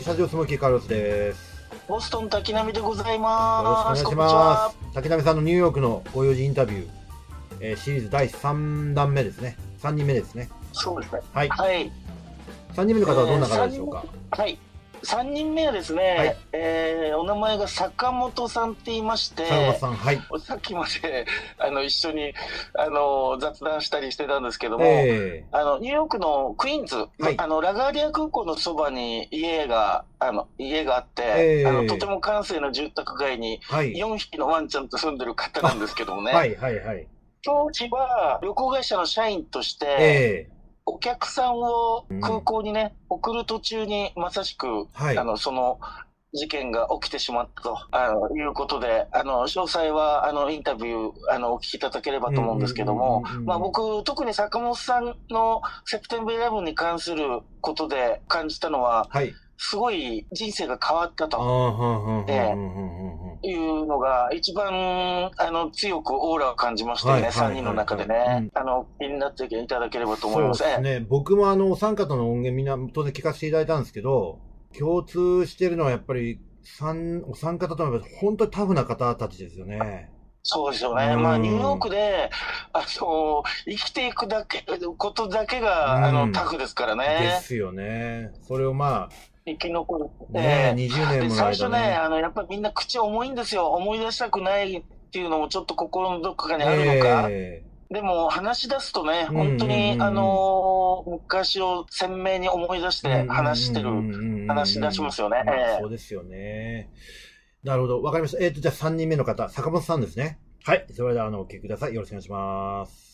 はい、社長スモーキーカルロスです。ボストン滝波でございよろしくおます。願いします。滝波さんのニューヨークのご用事インタビュー、えーシリーズ第3弾目ですね。3人目ですね。そうですね。はい。はい。3人目の方はどんな方でしょうか？はい。3人目はですね、はいえーお名前が坂本さんって言いまして、はい。さっきまで あの一緒にあの雑談したりしてたんですけども、えあのニューヨークのクイーンズ、はいあのラガーディア空港のそばに家があの家があって、ええあのとても閑静な住宅街にー、はい。4匹のワンちゃんと住んでる方なんですけどもね、はい、はい、はい。当時は旅行会社の社員として、えお客さんを空港にね、送る途中にまさしく、ー、はい。あ。のその事件が起きてしまったとあのいうことで、あの詳細はあのインタビューあのお聞きいただければと思うんですけどもうんうんうんうん、まあ僕、特に坂本さんのセプテンブンに関することで感じたのは、はい。すごい人生が変わったと。はいうのが一番あの強くオーラを感じましたよね、はいはいはい3人の中でうんね。あの気になっていただければと思いそうます。ですね。僕もあの、お三方の音源みんな当然聞かせていただいたんですけど、共通してるのはやっぱり、三、お三方とも本当にタフな方たちですよね。そうですよね。うんまあ、ニューヨークで、あの、生きていくだけ、ことだけが、うんあの、タフですからでね。すよね。それをま生き残るあ、ね、ね。20で年もの最初ね。あの、やっぱりみんな口重いんですよ。思い出したくないっていうのもちょっと心のどこかにあるのか。えでも、話し出すとね、本当に、あの、昔を鮮明に思い出しえて話してる、話し出しますよね。そうですよね。なるほど。わかりました。えっ、と、じゃあ3人目の方、坂本さんですね。はい。それでは、あの、お聞きください。よろしくお願いします。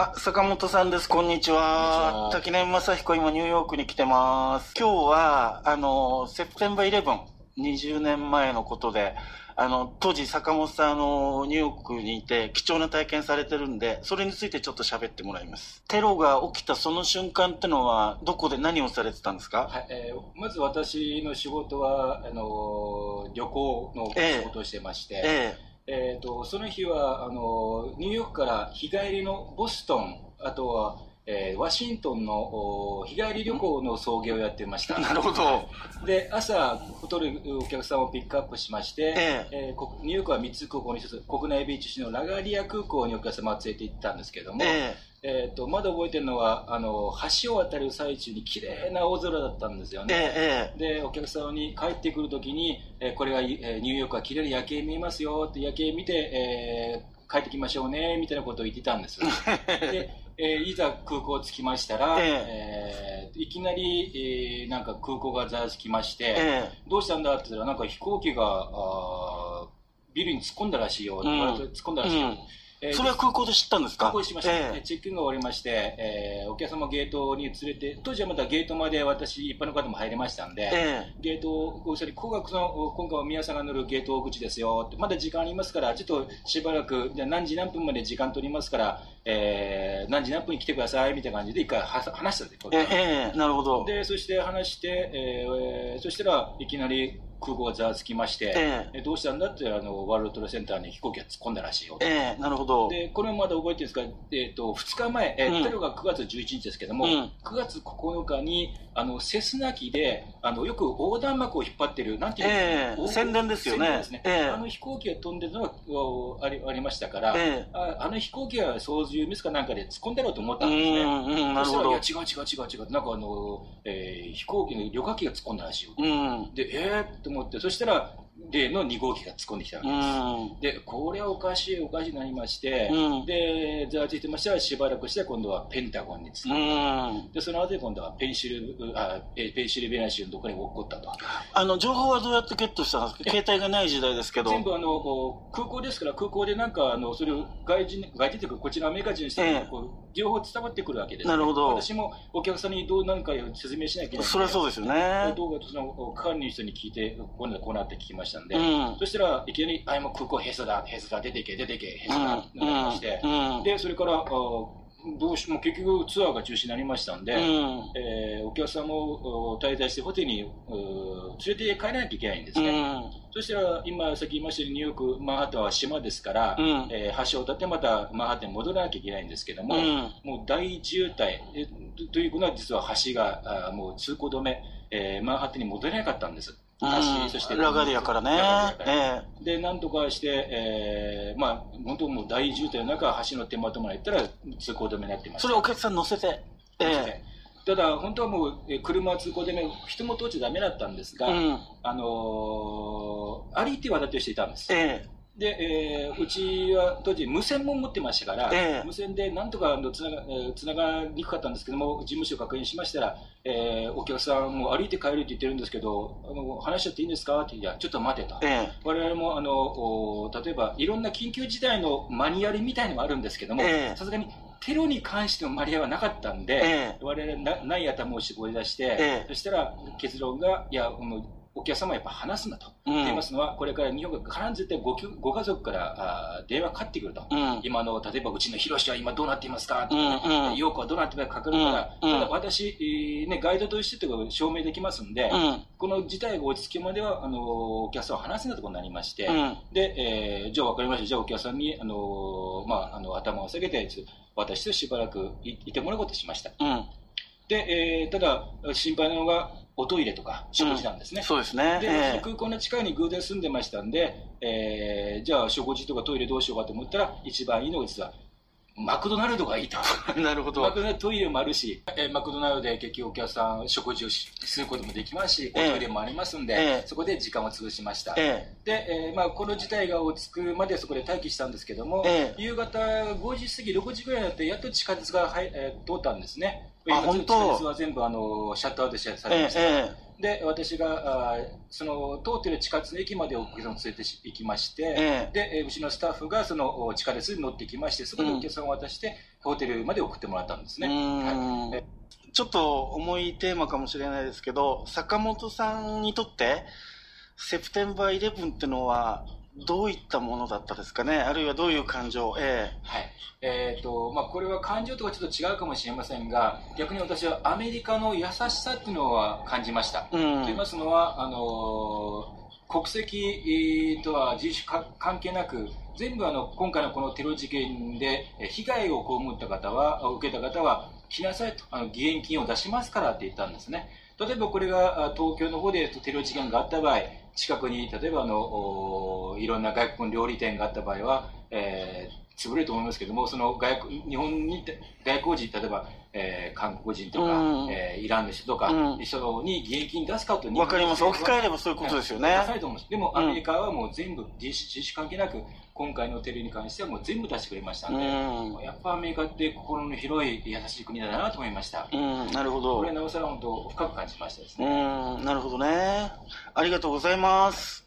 あ、坂本さんです。こんにちは。滝根正彦、今ニューヨークに来てます。今日は、あの、セプテンバーイレブン、20年前のことで、あの、当時坂本さん、あの、ニューヨークにいて貴重な体験されてるんで、それについてちょっと喋ってもらいます。テロが起きたその瞬間ってのは、どこで何をされてたんですか？はいえーまず私の仕事はあの旅行の仕事をしてまして、ええーとその日はあのニューヨークから日帰りのボストンあとは、えーワシントンのお日帰り旅行の送迎をやってました。えなるほど。で朝ホテルお客さんをピックアップしまして、ええ。ーこニューヨークは3つ空港に1つ国内ビーチ市のラガリア空港にお客様を連れて行ったんですけども、ええ。ー、とまだ覚えてるのはあの橋を渡る最中に綺麗な青空だったんですよえね、ええ。でお客様に帰ってくるときに、えーこれが、えーニューヨークは綺麗な夜景見えますよって夜景見て、えー帰ってきましょうねみたいなことを言ってたんです。で、えーいざ空港着きましたら、ええ。ーいきなり、えーなんか空港がざわつきまして、ええ。どうしたんだって言ったらなんか飛行機があービルに突っ込んだらしいよ、ん。突っ込んだらしいよ、うんえーそれは空港で知ったんですか？空港しました、えでチェックインが終わりまして、えーお客様ゲートに連れて当時はまだゲートまで私一般の方も入れましたんで、ええ。ゲートをそれ高額の今回は宮さんが乗るゲート口ですよってまだ時間ありますからちょっとしばらくじゃあ何時何分まで時間取りますから、えー何時何分に来てくださいみたいな感じで一回は話したんですええええなるほど。でそして話して、えーそしたらいきなり空港がざわつきまして、ええ。えどうしたんだってあのワールドトレセンターに飛行機が突っ込んだらしいよと。ええなるほど。でこれもまだ覚えてるんですか、えー、と2日前、えーうんテロが9月11日ですけども、うん。9月9日にあのセスナ機であのよく横断幕を引っ張ってる、なんていうんええですか宣伝ですよね。ね。ええ。あの飛行機が飛んでるのがおありありましたから、ええ。ああの飛行機が操縦ミスかなんかで突っ込んだろうと思っうたんですね。ん、うん、なるほど。そしたらいや。違う違う違う違う。なんかあの、えー飛行機の旅客機が突っ込んだらしいよ、うん、でえー、と思ってそしたら例の2号機が突っ込んできたわけうです、ん、でこれはおかしいおかしいになりまして、うん。でざわついてましたらしばらくして今度はペンタゴンに着く、うん。でその後で今度はペンシルあえペンシルベニア州のどこに起こったと。あの、情報はどうやってゲットしたんですか？携帯がない時代ですけど。全部あの空港ですから空港でなんかあのそれを外人外人というかこちらアメリカ人にええ。こう情報伝わってくるわけです、なるほど。私もお客さんにどうなんか説明しなきゃいけないそりゃそうですよね。動画とその管理の人に聞いてこうなこうなって聞きましたんで、うん。そしたらいきなり「あもう空港閉鎖だ閉鎖だ出ていけ出ていけ閉鎖だ」ってなりまして、うん。でそれからあどうしもう結局ツアーが中止になりましたんで、うん。えーお客さんもお滞在してホテルにう連れて帰らなきゃいけないんですうね、ん。そしたら今さっき言いましたようにニューヨークマンハッタンは島ですから、うんえー橋を渡ってまたマンハッタンに戻らなきゃいけないんですけども、うん。もう大渋滞ということは実は橋があもう通行止めえー、マンハッタンに戻れなかったんです。橋、そしてラガディアからね。ええ、で、なんとかして、えー、まあ、本当もう大渋滞の中、橋の手元まで行ったら通行止めになってます。それお客さん乗せて。ええただ、本当はもう、え車通行止め、人も通っちゃだめだったんですが、うん、あのー、歩いて渡ってる人いたんです。ええで、えー、うちは当時無線も持ってましたから、えー、無線でなんとかつなが、えー、つながりにくかったんですけども、事務所確認しましたら、えー、お客さんも歩いて帰るって言ってるんですけど、あの話しちゃっていいんですか？って言ったら、ちょっと待てと。えー、我々もあの例えばいろんな緊急事態のマニュアルみたいのもあるんですけども、さすがにテロに関してのマニュアルはなかったんで、えー、我々なない頭を絞り出して、えー、そしたら結論が、いや、もうお客様はやっぱ話すなと、うん、言いますのは、これから日本が必ず絶対ごご家族からあ電話かかってくると、うん、今の例えばうちのヒロシは今どうなっていますか？とか、うん。うん、はどうなっていますか？かかるから、うんうん、ただ私、ね、ガイドとしてとか証明できますんで、うん、この事態が落ち着くまではあのお客さんは話すなところになりまして、でえー、じゃあ分かりました、じゃあお客さんにあの、まあ、あの頭を下げて、私としばらくいいてもらうことをしました。で、えー、ただ心配なのがおトイレとか食事なんですね。うん、そうですね。で、えー、空港の近いに偶然住んでましたんで、えー、じゃあ食事とかトイレどうしようかと思ったら、一番いいのが実はマクドナルドがいいと。なるほど。マクドナルドトイレもあるし、えー、マクドナルドで結局お客さん食事をすることもできますし、おトイレもありますんで、えー、そこで時間を潰しました。えー、で、えー、まあこの事態が落ち着くまでそこで待機したんですけども、夕方5時過ぎ、6時ぐらいになってやっと地下鉄が、はいえー、通ったんですね。あ、本当。地下鉄は全部あのシャットアウトされました。で、私が、あその、通ってる地下鉄の駅までお客さんを連れて行きまして、えで、うちのスタッフがその地下鉄に乗ってきまして、そこでお客さんを渡して、ホテルまで送ってもらったんですね。はい、ちょっと重いテーマかもしれないですけど、坂本さんにとって、セプテンバーイレブンってのは、どういったものだったですかね、あるいはどういう感情、えー、はい。えーとまあ、これは感情とはちょっと違うかもしれませんが、逆に私はアメリカの優しさっていうのは感じました。うん、と言いますのは、あの国籍とは人種関係なく、全部あの今回のこのテロ事件で被害を被った方は、受けた方は、来なさいと、あの義援金を出しますからって言ったんですね。例えばこれが東京の方でテロ事件があった場合、近くに例えばあのいろんな外国の料理店があった場合は、えー、潰れると思いますけども、その外国日本に外国人、例えば、えー、韓国人とか、うん、えー、イランの人とか、うん、人に義援金出すかとわかります。置き換えればそういうことですよね。でも、アメリカはもう全部人種、人種関係なく、今回のテレに関してはもう全部出してくれましたんで、うん、やっぱアメリカって心の広い優しい国だなと思いました。うん、なるほど。これなおさら本当深く感じましたですね。うん、なるほどね。ありがとうございます。